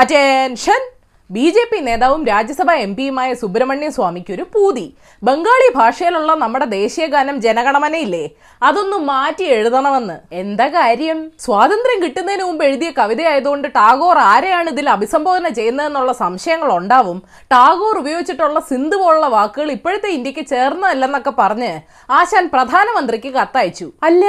Attention B J P നേതാവും രാജ്യസഭാ M പിയുമായ Subrahmanya സ്വാമിക്ക് ഒരു പൂതി. ബംഗാളി ഭാഷയിലുള്ള നമ്മുടെ ദേശീയ ഗാനം ജനഗണമനയില്ലേ? അതൊന്നും മാറ്റി എഴുതണമെന്ന്. എന്താ കാര്യം? സ്വാതന്ത്ര്യം കിട്ടുന്നതിന് മുമ്പ് എഴുതിയ കവിതയായതുകൊണ്ട് ടാഗോർ ആരെയാണ് ഇതിൽ അഭിസംബോധന ചെയ്യുന്നതെന്നുള്ള സംശയങ്ങൾ ഉണ്ടാവും. ടാഗോർ ഉപയോഗിച്ചിട്ടുള്ള സിന്ധു പോലുള്ള വാക്കുകൾ ഇപ്പോഴത്തെ ഇന്ത്യയ്ക്ക് ചേർന്നതല്ലെന്നൊക്കെ പറഞ്ഞ് ആശാൻ പ്രധാനമന്ത്രിക്ക് കത്തയച്ചു. അല്ല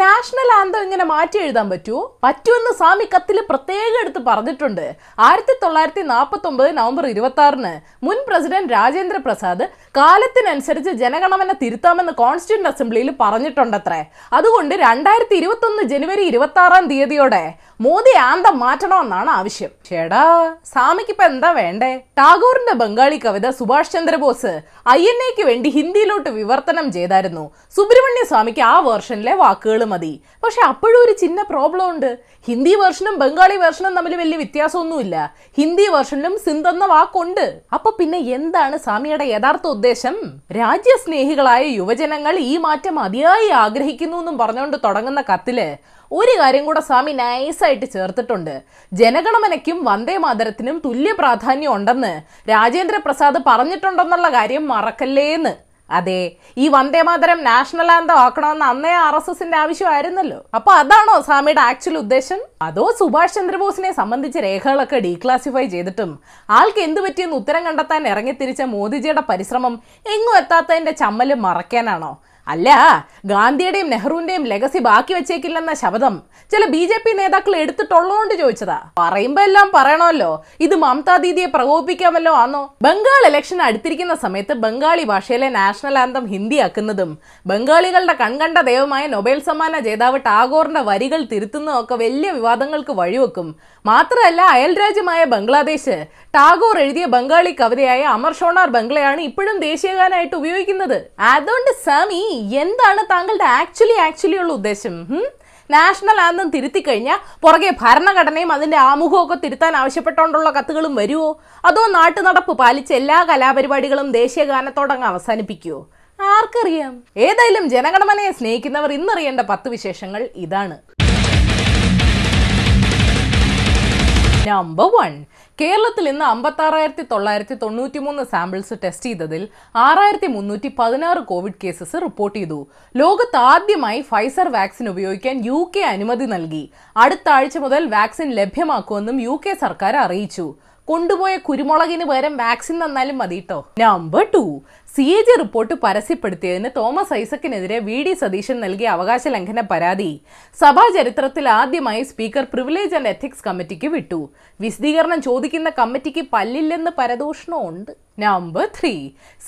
നാഷണൽ ആന്തം ഇങ്ങനെ മാറ്റി എഴുതാൻ പറ്റൂ? പറ്റുമെന്ന് സ്വാമി കത്തിൽ പ്രത്യേകം എടുത്ത് പറഞ്ഞിട്ടുണ്ട്. ആയിരത്തി തൊള്ളായിരത്തി നാൽപ്പത്തി ഒമ്പത് നവംബർ ഇരുപത്തി ആറിന് മുൻ പ്രസിഡന്റ് രാജേന്ദ്ര പ്രസാദ് കാലത്തിനനുസരിച്ച് ജനഗണമന തിരുത്താമെന്ന് കോൺസ്റ്റിറ്റ്യൂന്റ് അസംബ്ലിയിൽ പറഞ്ഞിട്ടുണ്ടത്രേ. അതുകൊണ്ട് രണ്ടായിരത്തി ഇരുപത്തി ഒന്ന് ജനുവരി ഇരുപത്തി ആറാം തീയതിയോടെ മോദി ആന്തം മാറ്റണമെന്നാണ് ആവശ്യം. ചേടാ സ്വാമിക്ക് ഇപ്പൊ എന്താ വേണ്ടേ? ടാഗോറിന്റെ ബംഗാളി കവിത സുഭാഷ് ചന്ദ്രബോസ് ഐ എൻ എക്ക് വേണ്ടി ഹിന്ദിയിലോട്ട് വിവർത്തനം ചെയ്തായിരുന്നു. സുബ്രഹ്മണ്യ സ്വാമിക്ക് ആ വേർഷനിലെ വാക്കുകൾ മതി. പക്ഷെ അപ്പോഴും ഒരു ചിന്ന പ്രോബ്ലം ഉണ്ട്. ഹിന്ദി വേർഷനും ബംഗാളി വേർഷനും തമ്മിൽ വലിയ വ്യത്യാസമൊന്നുമില്ല. ഹിന്ദി വേർഷനിലും സിന്ധ് എന്ന വാക്കുണ്ട്. അപ്പൊ പിന്നെ എന്താണ് സ്വാമിയുടെ യഥാർത്ഥ ഉദ്ദേശം? രാജ്യസ്നേഹികളായ യുവജനങ്ങൾ ഈ മാറ്റം അതിയായി ആഗ്രഹിക്കുന്നു എന്നും പറഞ്ഞുകൊണ്ട് തുടങ്ങുന്ന കത്തിൽ ഒരു കാര്യം കൂടെ സ്വാമി നൈസായിട്ട് ചേർത്തിട്ടുണ്ട്. ജനഗണമനയ്ക്കും വന്ദേ മാതരത്തിനും തുല്യ പ്രാധാന്യം ഉണ്ടെന്ന് രാജേന്ദ്ര പ്രസാദ് പറഞ്ഞിട്ടുണ്ടെന്നുള്ള കാര്യം മറക്കല്ലേന്ന്. അതെ ഈ വന്ദേമാതരം നാഷണൽ ആന്തം ആക്കണമെന്ന് അന്നേ ആർ എസ് എസിന്റെ ആവശ്യമായിരുന്നല്ലോ. അപ്പൊ അതാണോ സ്വാമിയുടെ ആക്ച്വൽ ഉദ്ദേശം? അതോ സുഭാഷ് ചന്ദ്രബോസിനെ സംബന്ധിച്ച രേഖകളൊക്കെ ഡീക്ലാസിഫൈ ചെയ്തിട്ടും ആൾക്ക് എന്തു പറ്റിയെന്ന് ഉത്തരം കണ്ടെത്താൻ ഇറങ്ങിത്തിരിച്ച മോദിജിയുടെ പരിശ്രമം എങ്ങും എത്താത്തതിന്റെ ചമ്മൽ മറയ്ക്കാനാണോ? അല്ല ഗാന്ധിയുടെയും നെഹ്റുവിന്റെയും ലെഗസി ബാക്കി വെച്ചേക്കില്ലെന്ന ശബ്ദം ചില ബി ജെ പി നേതാക്കൾ എടുത്തിട്ടുള്ളതുകൊണ്ട് ചോദിച്ചതാ. പറയുമ്പോ എല്ലാം പറയണമല്ലോ. ഇത് മമതാ ദീദിയെ പ്രകോപിപ്പിക്കാമല്ലോ ആന്നോ? ബംഗാൾ ഇലക്ഷൻ അടുത്തിരിക്കുന്ന സമയത്ത് ബംഗാളി ഭാഷയിലെ നാഷണൽ ആന്തം ഹിന്ദിയാക്കുന്നതും ബംഗാളികളുടെ കൺകണ്ട ദൈവമായ നൊബേൽ സമ്മാന ജേതാവ് ടാഗോറിന്റെ വരികൾ തിരുത്തുന്നതൊക്കെ വലിയ വിവാദങ്ങൾക്ക് വഴിവെക്കും. മാത്രമല്ല അയൽരാജ്യമായ ബംഗ്ലാദേശ് ടാഗോർ എഴുതിയ ബംഗാളി കവിതയായ അമർ ഷോണാർ ബംഗ്ലയാണ് ഇപ്പോഴും ദേശീയഗാനായിട്ട് ഉപയോഗിക്കുന്നത്. അതുകൊണ്ട് സ്വാമി എന്താണ് താങ്കളുടെ ആക്ച്വലി ആക്ച്വലി ഉള്ള ഉദ്ദേശം? നാഷണൽ ആന്തം തിരുത്തി കഴിഞ്ഞാൽ പുറകെ ഭരണഘടനയും അതിന്റെ ആമുഖമൊക്കെ തിരുത്താൻ ആവശ്യപ്പെട്ടുകൊണ്ടുള്ള കത്തുകളും വരുമോ അതോ നാട്ടുനടപ്പ് പാലിച്ച് എല്ലാ കലാപരിപാടികളും ദേശീയ ഗാനത്തോടങ്ങ് അവസാനിപ്പിക്കുമോ ആർക്കറിയാം. ഏതായാലും ജനഗണമനയെ സ്നേഹിക്കുന്നവർ ഇന്നറിയേണ്ട പത്ത് വിശേഷങ്ങൾ ഇതാണ്. നമ്പർ വൺ കേരളത്തിൽ ഇന്ന് അമ്പത്താറായിരത്തി തൊള്ളായിരത്തി തൊണ്ണൂറ്റി മൂന്ന് സാമ്പിൾസ് ടെസ്റ്റ് ചെയ്തതിൽ ആറായിരത്തി മുന്നൂറ്റി പതിനാറ് കോവിഡ് കേസസ് റിപ്പോർട്ട് ചെയ്തു. ലോകത്ത് ആദ്യമായി ഫൈസർ വാക്സിൻ ഉപയോഗിക്കാൻ യു കെ അനുമതി നൽകി. അടുത്ത ആഴ്ച മുതൽ വാക്സിൻ ലഭ്യമാക്കുമെന്നും യു കെ സർക്കാർ അറിയിച്ചു. കൊണ്ടുപോയ കുരുമുളകിന് പകരം വാക്സിൻ തന്നാലും മതി കേട്ടോ number two C A G report പരസ്യപ്പെടുത്തിയതിന് Thomas ഐസക്കിനെതിരെ വി ഡി സതീശൻ നൽകിയ അവകാശ ലംഘന പരാതി. സഭാ ചരിത്രത്തിൽ ആദ്യമായി സ്പീക്കർ പ്രിവിലേജ് ആൻഡ് എത്തിക്സ് കമ്മിറ്റിക്ക് വിട്ടു. വിശദീകരണം ചോദിക്കുന്ന കമ്മിറ്റിക്ക് പല്ലില്ലെന്ന് പരദൂഷണമുണ്ട് നമ്പർ ത്രീ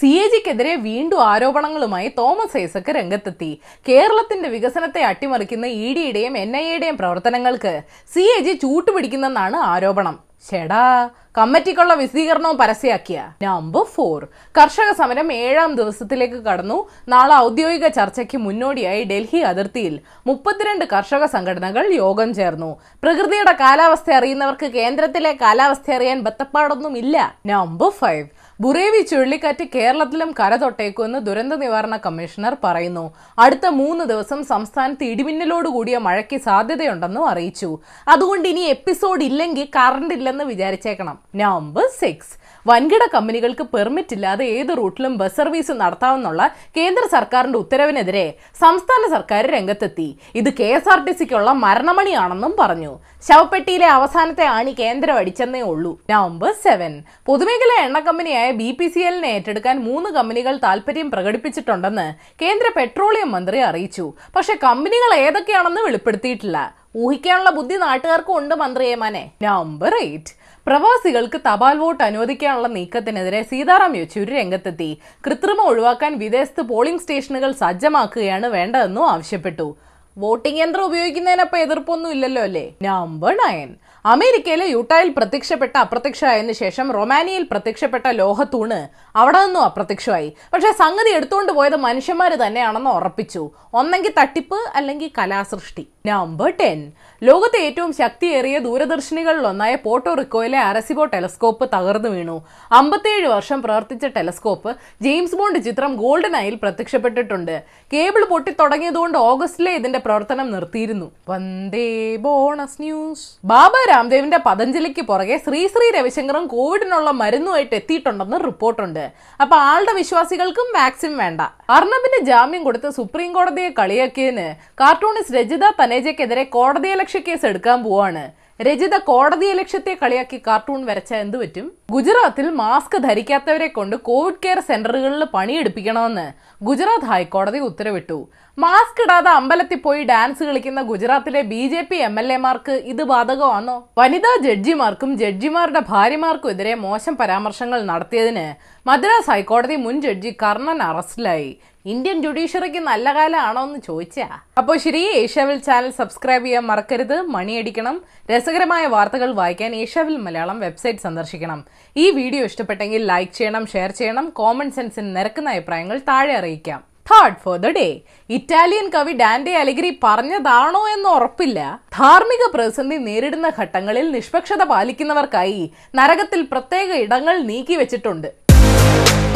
സി എ ജിക്കെതിരെ വീണ്ടും ആരോപണങ്ങളുമായി തോമസ് ഐസക്ക് രംഗത്തെത്തി. കേരളത്തിന്റെ വികസനത്തെ അട്ടിമറിക്കുന്ന ഇ ഡിയുടെയും എൻ ഐ എയുടെയും പ്രവർത്തനങ്ങൾക്ക് സി എ ജി ചൂട്ടുപിടിക്കുന്നെന്നാണ് ആരോപണം. ചേടാ കമ്മിറ്റിക്കുള്ള വിശദീകരണവും പരസ്യമാക്കിയ. നമ്പർ ഫോർ കർഷക സമരം ഏഴാം ദിവസത്തിലേക്ക് കടന്നു. നാളെ ഔദ്യോഗിക ചർച്ചയ്ക്ക് മുന്നോടിയായി ഡൽഹി അതിർത്തിയിൽ മുപ്പത്തിരണ്ട് കർഷക സംഘടനകൾ യോഗം ചേർന്നു. പ്രകൃതിയുടെ കാലാവസ്ഥ അറിയുന്നവർക്ക് കേന്ദ്രത്തിലെ കാലാവസ്ഥ അറിയാൻ ബത്തപ്പാടൊന്നുമില്ല നമ്പർ ഫൈവ് ബുറേവി ചുഴലിക്കാറ്റ് കേരളത്തിലും കരതൊട്ടേക്കുമെന്ന് ദുരന്ത നിവാരണ കമ്മീഷണർ പറയുന്നു. അടുത്ത മൂന്ന് ദിവസം സംസ്ഥാനത്ത് ഇടിമിന്നലോടുകൂടിയ മഴയ്ക്ക് സാധ്യതയുണ്ടെന്നും അറിയിച്ചു. അതുകൊണ്ട് ഇനി എപ്പിസോഡ് ഇല്ലെങ്കിൽ കറണ്ട് ഇല്ലെന്ന് വിചാരിച്ചേക്കണം. നമ്പർ സിക്സ് വൻകിട കമ്പനികൾക്ക് പെർമിറ്റ് ഇല്ലാതെ ഏത് റൂട്ടിലും ബസ് സർവീസ് നടത്താമെന്നുള്ള കേന്ദ്ര സർക്കാരിന്റെ ഉത്തരവിനെതിരെ സംസ്ഥാന സർക്കാർ രംഗത്തെത്തി. ഇത് കെ എസ് ആർ ടി സിക്കുള്ള മരണമണിയാണെന്നും പറഞ്ഞു. ശവപ്പെട്ടിയിലെ അവസാനത്തെ ആണി കേന്ദ്രം അടിച്ചെന്നേ ഉള്ളൂ. നവംബർ സെവൻ പൊതുമേഖലാ എണ്ണ കമ്പനിയായ ബി പി സി എല്ലിനെ ഏറ്റെടുക്കാൻ മൂന്ന് കമ്പനികൾ താൽപര്യം പ്രകടിപ്പിച്ചിട്ടുണ്ടെന്ന് കേന്ദ്ര പെട്രോളിയം മന്ത്രി അറിയിച്ചു. പക്ഷെ കമ്പനികൾ ഏതൊക്കെയാണെന്ന് വെളിപ്പെടുത്തിയിട്ടില്ല. ഊഹിക്കാനുള്ള ബുദ്ധി നാട്ടുകാർക്കും ഉണ്ട് മന്ത്രിയേമാനെ. നവംബർ എയ്റ്റ് പ്രവാസികൾക്ക് തപാൽ വോട്ട് അനുവദിക്കാനുള്ള നീക്കത്തിനെതിരെ സീതാറാം യെച്ചൂരി രംഗത്തെത്തി. കൃത്രിമം ഒഴിവാക്കാൻ വിദേശത്ത് പോളിംഗ് സ്റ്റേഷനുകൾ സജ്ജമാക്കുകയാണ് വേണ്ടതെന്നും ആവശ്യപ്പെട്ടു. വോട്ടിംഗ് യന്ത്രം ഉപയോഗിക്കുന്നതിനപ്പം എതിർപ്പൊന്നും ഇല്ലല്ലോ അല്ലേ? Number nine. അമേരിക്കയിലെ യൂട്ടായിൽ പ്രത്യക്ഷപ്പെട്ട അപ്രത്യക്ഷമായതിനു ശേഷം റൊമാനിയയിൽ പ്രത്യക്ഷപ്പെട്ട ലോഹത്തൂണ് അവിടെ നിന്നും അപ്രത്യക്ഷമായി. പക്ഷെ സംഗതി എടുത്തുകൊണ്ട് പോയത് മനുഷ്യന്മാർ തന്നെയാണെന്ന് ഉറപ്പിച്ചു. ഒന്നെങ്കിൽ തട്ടിപ്പ് അല്ലെങ്കിൽ കലാസൃഷ്ടി. Number ten. ലോകത്തെ ഏറ്റവും ശക്തിയേറിയ ദൂരദർശിനികളിലൊന്നായ പോർട്ടോറിക്കോയിലെ അരസിബോ ടെലസ്കോപ്പ് തകർന്നു വീണു. അമ്പത്തിയേഴ് വർഷം പ്രവർത്തിച്ച ടെലസ്കോപ്പ് ജെയിംസ് ബോണ്ട് ചിത്രം ഗോൾഡൻ ഐയിൽ പ്രത്യക്ഷപ്പെട്ടിട്ടുണ്ട്. കേബിൾ പൊട്ടിത്തുടങ്ങിയതുകൊണ്ട് ഓഗസ്റ്റിലെ ഇതിന്റെ പ്രവർത്തനം നിർത്തിയിരുന്നു. വന്ദേ ബോണസ് ന്യൂസ്. ബാബ രാംദേവിന്റെ പതഞ്ജലിക്ക് പുറകെ ശ്രീ ശ്രീ രവിശങ്കറും കോവിഡിനുള്ള മരുന്നുമായിട്ട് എത്തിയിട്ടുണ്ടെന്ന് റിപ്പോർട്ടുണ്ട്. അപ്പൊ ആളുടെ വിശ്വാസികൾക്കും വാക്സിൻ വേണ്ട. അർണബിന്റെ ജാമ്യം കൊടുത്ത് സുപ്രീം കോടതിയെ കളിയാക്കിയതിന് കാർട്ടൂണിസ്റ്റ് രജിത തനേജയ്ക്കെതിരെ കോടതിയലക്ഷ്യ കേസ് എടുക്കാൻ പോവാണ്. രജിത കോടതിയലക്ഷ്യത്തെ കളിയാക്കി കാർട്ടൂൺ വരച്ച എന്തു പറ്റും? ഗുജറാത്തിൽ മാസ്ക് ധരിക്കാത്തവരെ കൊണ്ട് കോവിഡ് കെയർ സെന്ററുകളിൽ പണിയെടുപ്പിക്കണമെന്ന് ഗുജറാത്ത് ഹൈക്കോടതി ഉത്തരവിട്ടു. മാസ്ക് ഇടാതെ അമ്പലത്തിൽ പോയി ഡാൻസ് കളിക്കുന്ന ഗുജറാത്തിലെ B J P M L എമാർക്ക് ഇത് ബാധകമാണോ? വനിതാ ജഡ്ജിമാർക്കും ജഡ്ജിമാരുടെ ഭാര്യമാർക്കും എതിരെ മോശം പരാമർശങ്ങൾ നടത്തിയതിന് മദ്രാസ് ഹൈക്കോടതി മുൻ ജഡ്ജി കർണൻ അറസ്റ്റിലായി. ഇന്ത്യൻ ജുഡീഷ്യറിക്ക് നല്ല കാലമാണോ എന്ന് ചോദിച്ചാ. അപ്പോൾ ശരി ഏഷ്യാവിൽ ചാനൽ സബ്സ്ക്രൈബ് ചെയ്യാൻ മറക്കരുത് മണിയടിക്കണം. രസകരമായ വാർത്തകൾ വായിക്കാൻ ഏഷ്യാവിൽ മലയാളം വെബ്സൈറ്റ് സന്ദർശിക്കണം. ഈ വീഡിയോ ഇഷ്ടപ്പെട്ടെങ്കിൽ ലൈക്ക് ചെയ്യണം ഷെയർ ചെയ്യണം കോമൺ സെൻസിന് നിരക്കുന്ന അഭിപ്രായങ്ങൾ താഴെ അറിയിക്കാം. Third for the day Italian കവി ഡാൻഡെ അലിഗരി പറഞ്ഞതാണോ എന്ന് ഉറപ്പില്ല. ധാർമ്മിക പ്രതിസന്ധി നേരിടുന്ന ഘട്ടങ്ങളിൽ നിഷ്പക്ഷത പാലിക്കുന്നവർക്കായി നരകത്തിൽ പ്രത്യേക ഇടങ്ങൾ നീക്കി വെച്ചിട്ടുണ്ട്.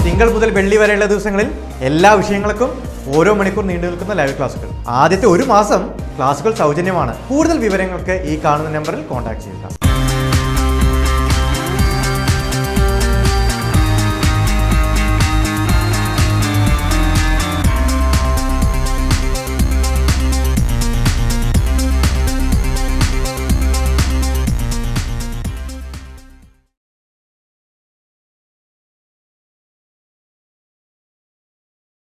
തിങ്കൾ മുതൽ വെള്ളി വരെയുള്ള ദിവസങ്ങളിൽ എല്ലാ വിഷയങ്ങൾക്കും ഓരോ മണിക്കൂർ നീണ്ടു നിൽക്കുന്ന ലൈവ് ക്ലാസുകൾ ആദ്യത്തെ ഒരു മാസം ക്ലാസുകൾ സൗജന്യമാണ്. കൂടുതൽ വിവരങ്ങൾക്ക് ഈ കാണുന്ന നമ്പറിൽ കോൺടാക്ട് ചെയ്യുക.